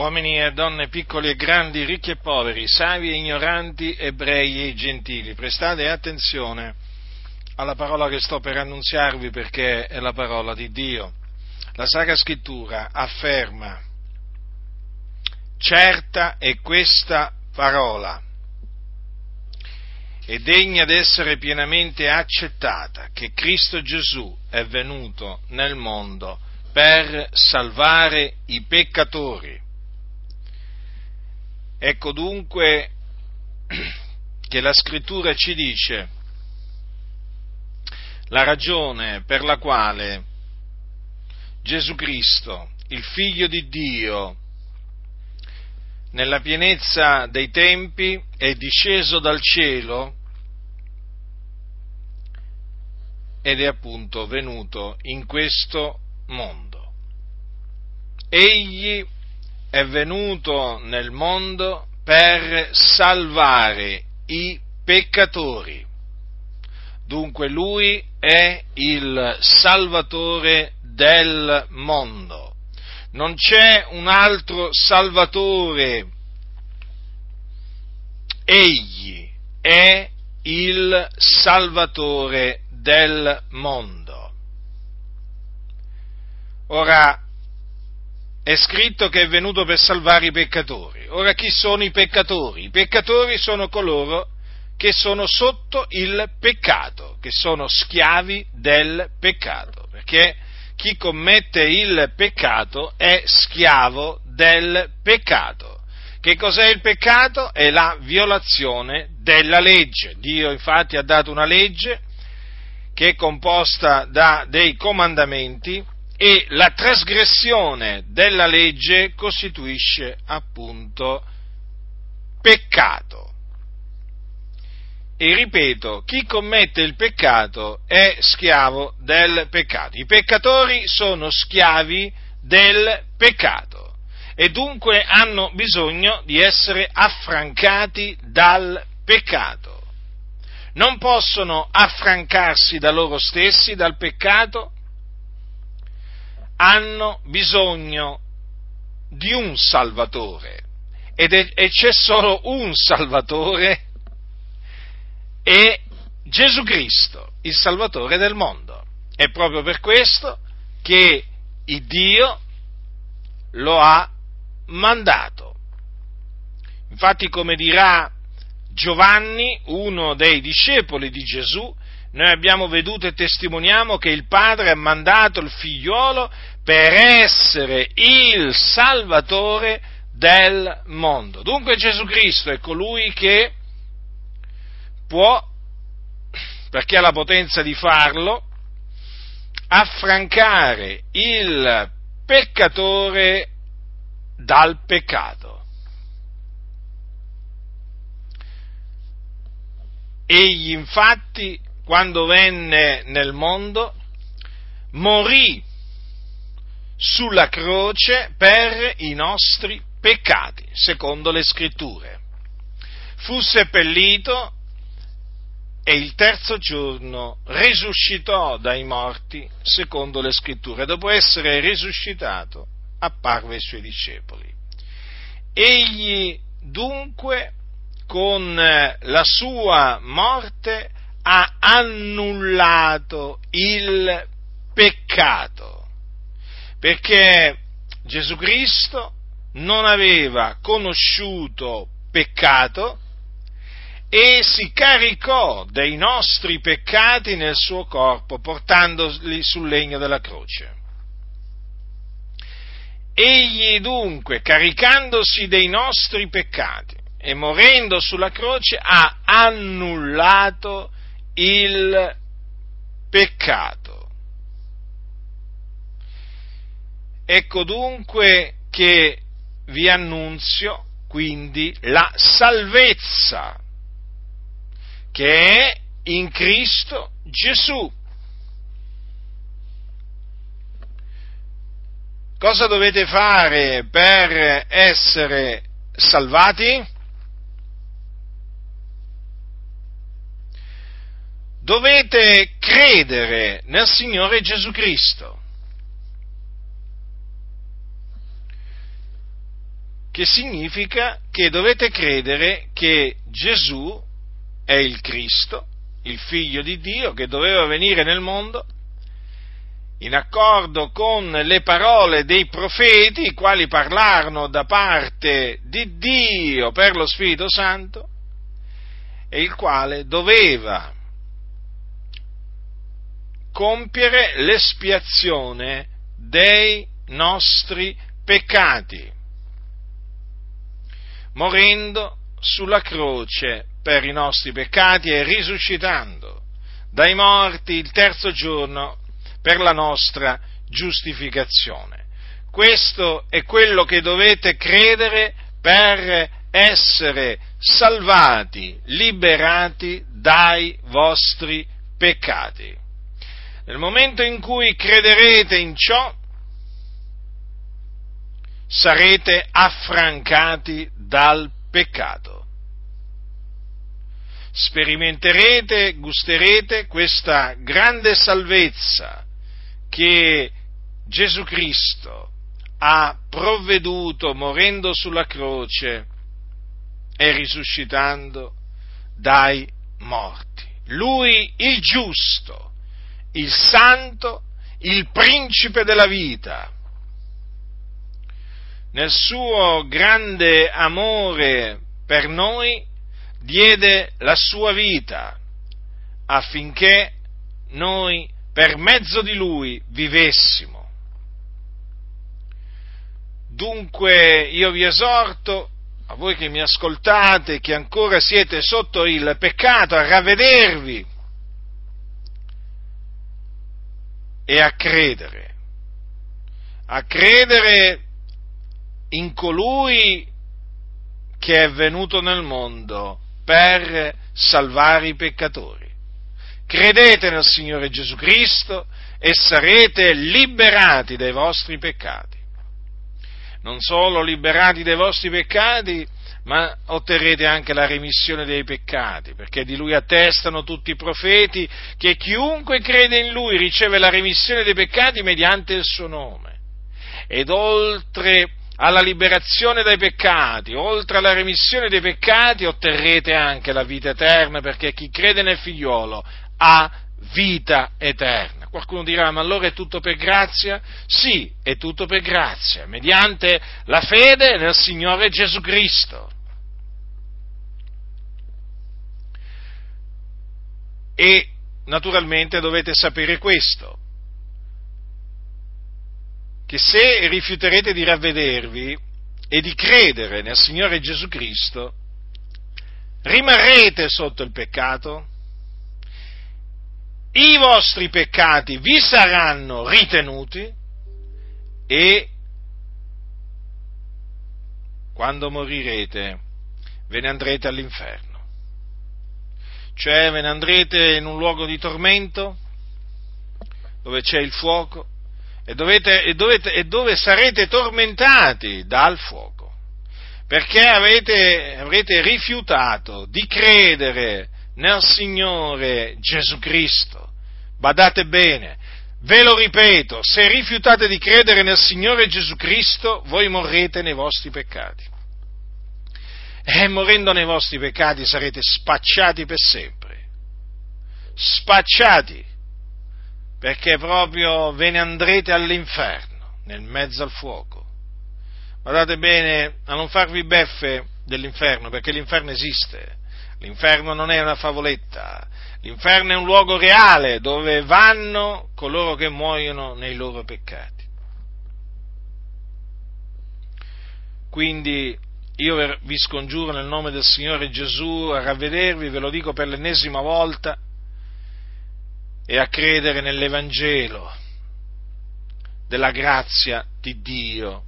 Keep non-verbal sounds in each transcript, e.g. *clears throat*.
uomini e donne piccoli e grandi, ricchi e poveri, savi e ignoranti, ebrei e gentili, prestate attenzione alla parola che sto per annunziarvi perché è la parola di Dio. La Sacra Scrittura afferma, certa è questa parola e degna d'essere pienamente accettata, che Cristo Gesù è venuto nel mondo per salvare i peccatori Ecco dunque che la scrittura ci dice la ragione per la quale Gesù Cristo, il figlio di Dio, nella pienezza dei tempi è disceso dal cielo ed è appunto venuto in questo mondo. Egli è venuto nel mondo per salvare i peccatori. Dunque lui è il Salvatore del mondo. Non c'è un altro Salvatore. Egli è il Salvatore del mondo. Ora, è scritto che è venuto per salvare i peccatori. Ora chi sono i peccatori? I peccatori sono coloro che sono sotto il peccato, che sono schiavi del peccato, perché chi commette il peccato è schiavo del peccato. Che cos'è il peccato? È la violazione della legge. Dio infatti ha dato una legge che è composta da dei comandamenti e la trasgressione della legge costituisce appunto peccato. E ripeto, chi commette il peccato è schiavo del peccato. I peccatori sono schiavi del peccato e dunque hanno bisogno di essere affrancati dal peccato. Non possono affrancarsi da loro stessi dal peccato hanno bisogno di un Salvatore ed è, e c'è solo un Salvatore e Gesù Cristo, il Salvatore del mondo. È proprio per questo che il Dio lo ha mandato. Infatti, come dirà Giovanni, uno dei discepoli di Gesù, noi abbiamo veduto e testimoniamo che il Padre ha mandato il figliuolo per essere il Salvatore del mondo. Dunque Gesù Cristo è colui che può, perché ha la potenza di farlo, affrancare il peccatore dal peccato. Egli infatti, quando venne nel mondo, morì sulla croce per i nostri peccati, secondo le scritture. Fu seppellito e il terzo giorno risuscitò dai morti, secondo le scritture. Dopo essere risuscitato, apparve ai suoi discepoli. Egli dunque con la sua morte ha annullato il peccato perché Gesù Cristo non aveva conosciuto peccato e si caricò dei nostri peccati nel suo corpo, portandoli sul legno della croce. Egli dunque, caricandosi dei nostri peccati e morendo sulla croce, ha annullato il peccato. Ecco dunque che vi annunzio quindi la salvezza che è in Cristo Gesù. Cosa dovete fare per essere salvati? Dovete credere nel Signore Gesù Cristo. che significa che dovete credere che Gesù è il Cristo, il figlio di Dio, che doveva venire nel mondo in accordo con le parole dei profeti, i quali parlarono da parte di Dio per lo Spirito Santo, e il quale doveva compiere l'espiazione dei nostri peccati, morendo sulla croce per i nostri peccati e risuscitando dai morti il terzo giorno per la nostra giustificazione. Questo è quello che dovete credere per essere salvati, liberati dai vostri peccati. Nel momento in cui crederete in ciò, sarete affrancati dal peccato. Sperimenterete, gusterete questa grande salvezza che Gesù Cristo ha provveduto morendo sulla croce e risuscitando dai morti. Lui il giusto, il santo, il principe della vita, nel suo grande amore per noi, diede la sua vita affinché noi per mezzo di lui vivessimo. Dunque io vi esorto, a voi che mi ascoltate, che ancora siete sotto il peccato, a ravvedervi e a credere, a credere in colui che è venuto nel mondo per salvare i peccatori. Credete nel Signore Gesù Cristo e sarete liberati dai vostri peccati. Non solo liberati dai vostri peccati, ma otterrete anche la remissione dei peccati, perché di lui attestano tutti i profeti che chiunque crede in lui riceve la remissione dei peccati mediante il suo nome. Ed oltre alla liberazione dai peccati, oltre alla remissione dei peccati, otterrete anche la vita eterna, perché chi crede nel figliuolo ha vita eterna. Qualcuno dirà, ma allora è tutto per grazia? Sì, è tutto per grazia, mediante la fede nel Signore Gesù Cristo. E naturalmente dovete sapere questo, che se rifiuterete di ravvedervi e di credere nel Signore Gesù Cristo, rimarrete sotto il peccato, i vostri peccati vi saranno ritenuti e quando morirete ve ne andrete all'inferno. Cioè ve ne andrete in un luogo di tormento dove c'è il fuoco e, dovete, e, dovete, e dove sarete tormentati dal fuoco, perché avete, avrete rifiutato di credere nel Signore Gesù Cristo. Badate bene, ve lo ripeto, se rifiutate di credere nel Signore Gesù Cristo, voi morrete nei vostri peccati. E morendo nei vostri peccati sarete spacciati per sempre. Spacciati perché proprio ve ne andrete all'inferno, nel mezzo al fuoco. Guardate bene a non farvi beffe dell'inferno, perché l'inferno esiste. L'inferno non è una favoletta, l'inferno è un luogo reale dove vanno coloro che muoiono nei loro peccati. Quindi io vi scongiuro nel nome del Signore Gesù a ravvedervi, ve lo dico per l'ennesima volta, e a credere nell'Evangelo della grazia di Dio,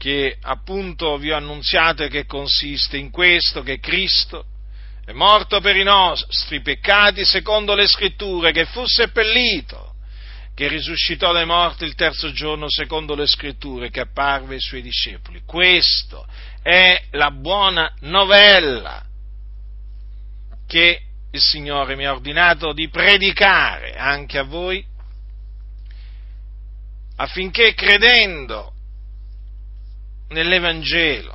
che appunto vi ho annunziato e che consiste in questo, che Cristo è morto per i nostri peccati secondo le scritture, che fu seppellito, che risuscitò dai morti il terzo giorno secondo le scritture, che apparve ai suoi discepoli. Questo è la buona novella che il Signore mi ha ordinato di predicare anche a voi, nell'Evangelo,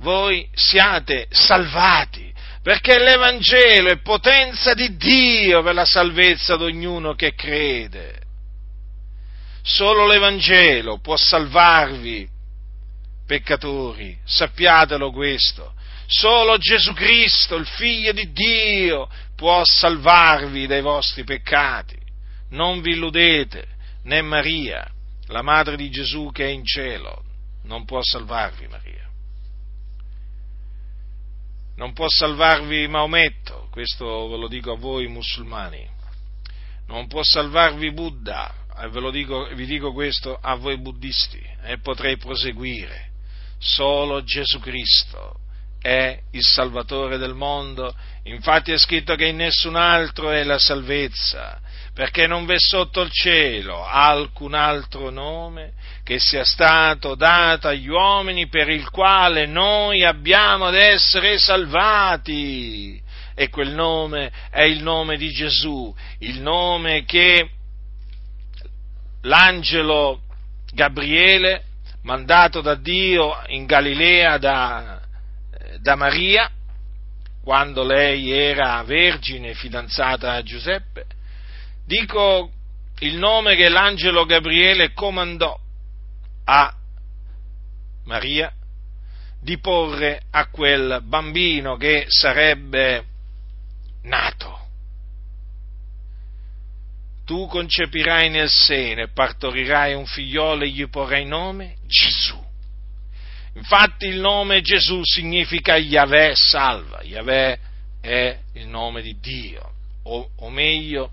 voi siate salvati, perché l'Evangelo è potenza di Dio per la salvezza di ognuno che crede. Solo l'Evangelo può salvarvi, peccatori, sappiatelo questo. Solo Gesù Cristo, il Figlio di Dio, può salvarvi dai vostri peccati. Non vi illudete, né Maria, la madre di Gesù che è in cielo, non può salvarvi Maria. Non può salvarvi Maometto, questo ve lo dico a voi musulmani. Non può salvarvi Buddha, e ve lo dico, vi dico questo a voi buddisti, e potrei proseguire. Solo Gesù Cristo è il Salvatore del mondo, infatti è scritto che in nessun altro è la salvezza, perché non v'è sotto il cielo alcun altro nome che sia stato dato agli uomini per il quale noi abbiamo ad essere salvati. E quel nome è il nome di Gesù, il nome che l'angelo Gabriele, mandato da Dio in Galilea da, da Maria, quando lei era vergine fidanzata a Giuseppe, dico il nome che l'angelo Gabriele comandò a Maria di porre a quel bambino che sarebbe nato. Tu concepirai nel seno e partorirai un figliolo e gli porrai nome Gesù Infatti il nome Gesù significa Yahweh salva, Yahweh è il nome di Dio, o, o meglio,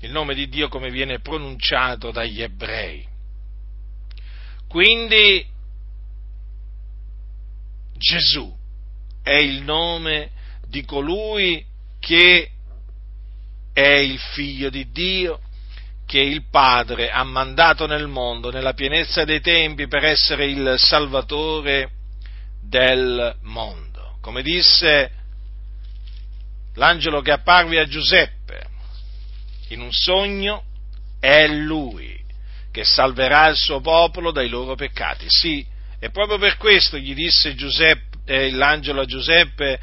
il nome di Dio come viene pronunciato dagli ebrei. Quindi Gesù è il nome di colui che è il figlio di Dio, che il Padre ha mandato nel mondo nella pienezza dei tempi per essere il Salvatore del mondo. Come disse l'angelo che apparve a Giuseppe in un sogno, è lui che salverà il suo popolo dai loro peccati. Sì, e proprio per questo gli disse Giuseppe, eh, l'angelo a Giuseppe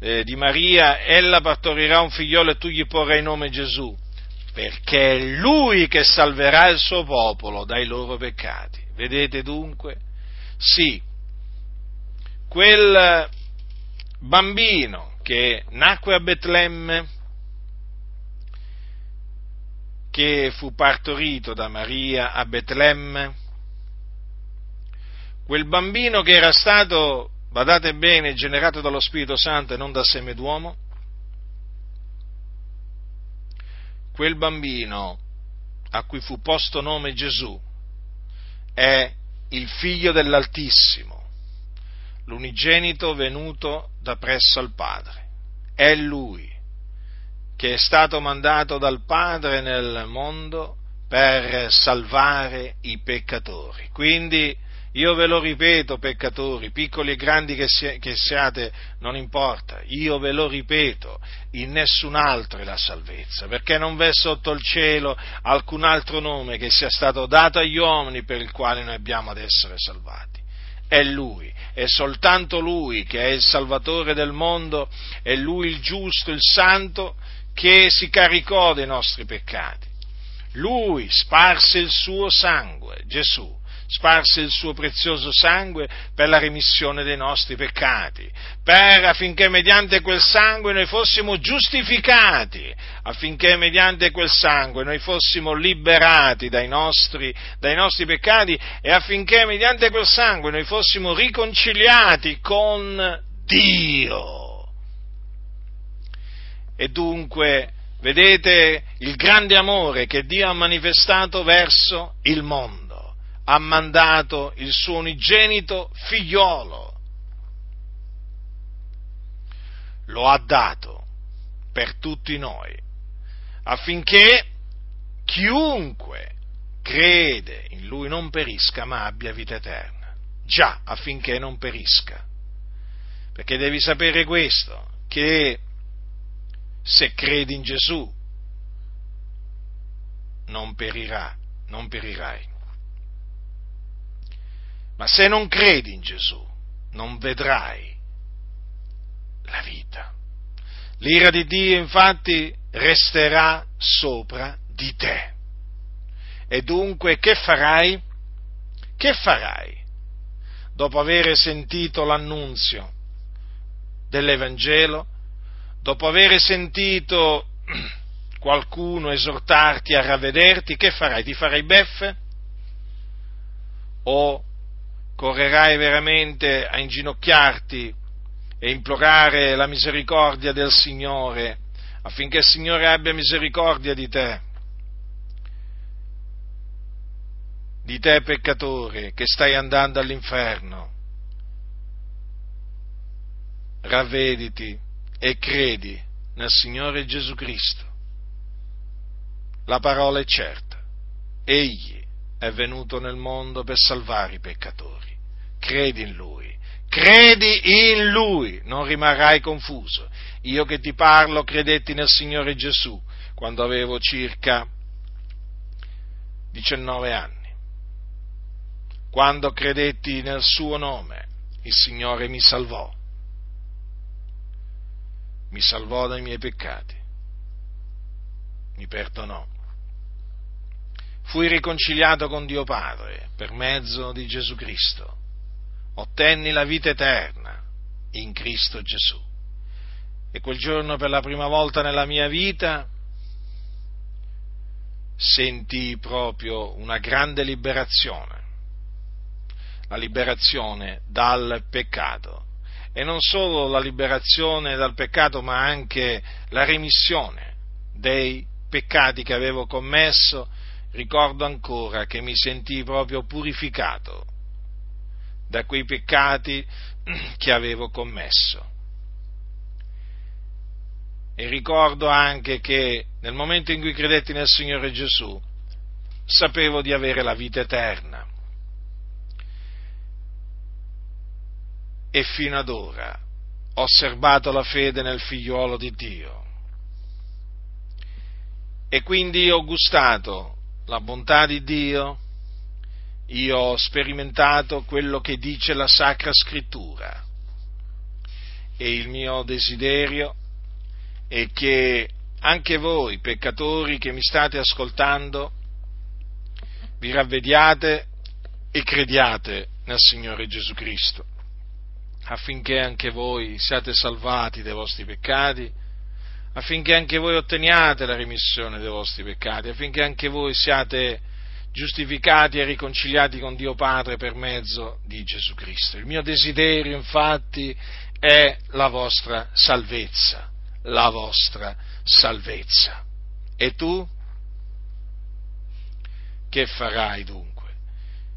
eh, di Maria, ella partorirà un figliolo e tu gli porrai nome Gesù perché è Lui che salverà il suo popolo dai loro peccati. Vedete dunque? Sì, quel bambino che nacque a Betlemme, che fu partorito da Maria a Betlemme, quel bambino che era stato, badate bene, generato dallo Spirito Santo e non da seme d'uomo, quel bambino a cui fu posto nome Gesù è il figlio dell'Altissimo, l'unigenito venuto da presso al Padre. È lui che è stato mandato dal Padre nel mondo per salvare i peccatori. Quindi io ve lo ripeto, peccatori, piccoli e grandi che, siate, non importa, io ve lo ripeto, in nessun altro è la salvezza, perché non v'è sotto il cielo alcun altro nome che sia stato dato agli uomini per il quale noi abbiamo ad essere salvati. È Lui, è soltanto Lui che è il Salvatore del mondo, è Lui il giusto, il santo, che si caricò dei nostri peccati. Lui sparse il suo sangue, Gesù, sparse il suo prezioso sangue per la remissione dei nostri peccati, per affinché mediante quel sangue noi fossimo giustificati, affinché mediante quel sangue noi fossimo liberati dai nostri, dai nostri peccati e affinché mediante quel sangue noi fossimo riconciliati con Dio. E dunque, vedete il grande amore che Dio ha manifestato verso il mondo ha mandato il suo unigenito figliolo. Lo ha dato per tutti noi, affinché chiunque crede in lui non perisca, ma abbia vita eterna. Già, affinché non perisca. Perché devi sapere questo, che se credi in Gesù non perirà, non perirai Ma se non credi in Gesù, non vedrai la vita. L'ira di Dio infatti resterà sopra di te. E dunque che farai? Che farai dopo aver sentito l'annunzio dell'Evangelo, dopo aver sentito *clears throat* qualcuno esortarti a ravvederti, che farai? Ti farai beffe? O correrai veramente a inginocchiarti e implorare la misericordia del Signore affinché il Signore abbia misericordia di te? Di te peccatore che stai andando all'inferno. Ravvediti e credi nel Signore Gesù Cristo. La parola è certa. Egli è venuto nel mondo per salvare i peccatori. Credi in Lui, credi in Lui, non rimarrai confuso. Io che ti parlo credetti nel Signore Gesù quando avevo circa 19 anni. Quando credetti nel suo nome, il Signore mi salvò. Mi salvò dai miei peccati. Mi perdonò fui riconciliato con Dio Padre per mezzo di Gesù Cristo, ottenni la vita eterna in Cristo Gesù. E quel giorno per la prima volta nella mia vita sentii proprio una grande liberazione, la liberazione dal peccato. E non solo la liberazione dal peccato, ma anche la remissione dei peccati che avevo commesso ricordo ancora che mi sentii proprio purificato da quei peccati *clears throat* che avevo commesso. E ricordo anche che nel momento in cui credetti nel Signore Gesù, sapevo di avere la vita eterna. E fino ad ora ho serbato la fede nel figliuolo di Dio. E quindi ho gustato la bontà di Dio, io ho sperimentato quello che dice la Sacra Scrittura. E il mio desiderio è che anche voi, peccatori che mi state ascoltando, vi ravvediate e crediate nel Signore Gesù Cristo, affinché anche voi siate salvati dai vostri peccati affinché anche voi otteniate la remissione dei vostri peccati, affinché anche voi siate giustificati e riconciliati con Dio Padre per mezzo di Gesù Cristo. Il mio desiderio, infatti, è la vostra salvezza, la vostra salvezza. E tu? Che farai dunque?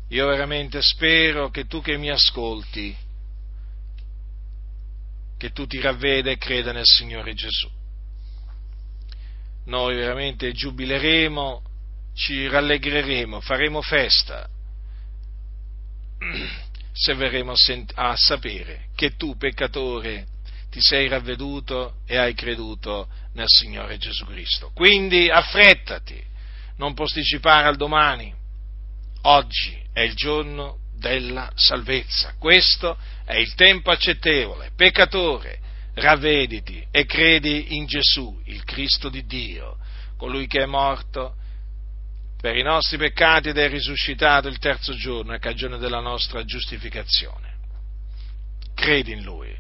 Io veramente spero che tu che mi ascolti, che tu ti ravveda e creda nel Signore Gesù noi veramente giubileremo, ci rallegreremo, faremo festa *clears throat* se verremo a sapere che tu, peccatore, ti sei ravveduto e hai creduto nel Signore Gesù Cristo. Quindi affrettati, non posticipare al domani. Oggi è il giorno della salvezza. Questo è il tempo accettevole. Peccatore, ravvediti e credi in Gesù, il Cristo di Dio, colui che è morto per i nostri peccati ed è risuscitato il terzo giorno a cagione della nostra giustificazione. Credi in Lui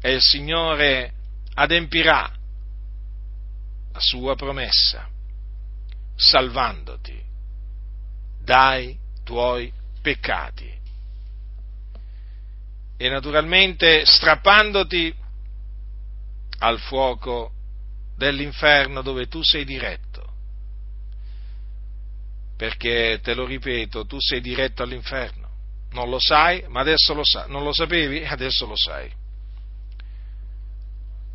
e il Signore adempirà la sua promessa, salvandoti dai tuoi peccati e naturalmente strappandoti al fuoco dell'inferno dove tu sei diretto. Perché, te lo ripeto, tu sei diretto all'inferno. Non lo sai, ma adesso lo sai. Non lo sapevi? Adesso lo sai.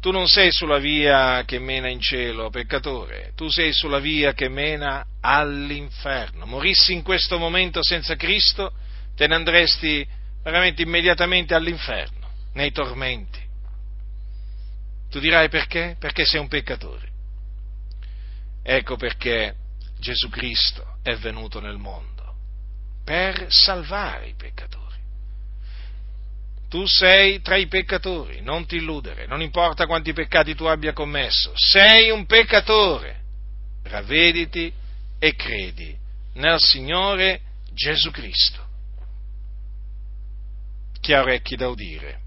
Tu non sei sulla via che mena in cielo, peccatore, tu sei sulla via che mena all'inferno. Morissi in questo momento senza Cristo, te ne andresti veramente immediatamente all'inferno, nei tormenti. Tu dirai perché? Perché sei un peccatore. Ecco perché Gesù Cristo è venuto nel mondo per salvare i peccatori. Tu sei tra i peccatori, non ti illudere, non importa quanti peccati tu abbia commesso, sei un peccatore. Ravvediti e credi nel Signore Gesù Cristo. Chi ha orecchi da udire.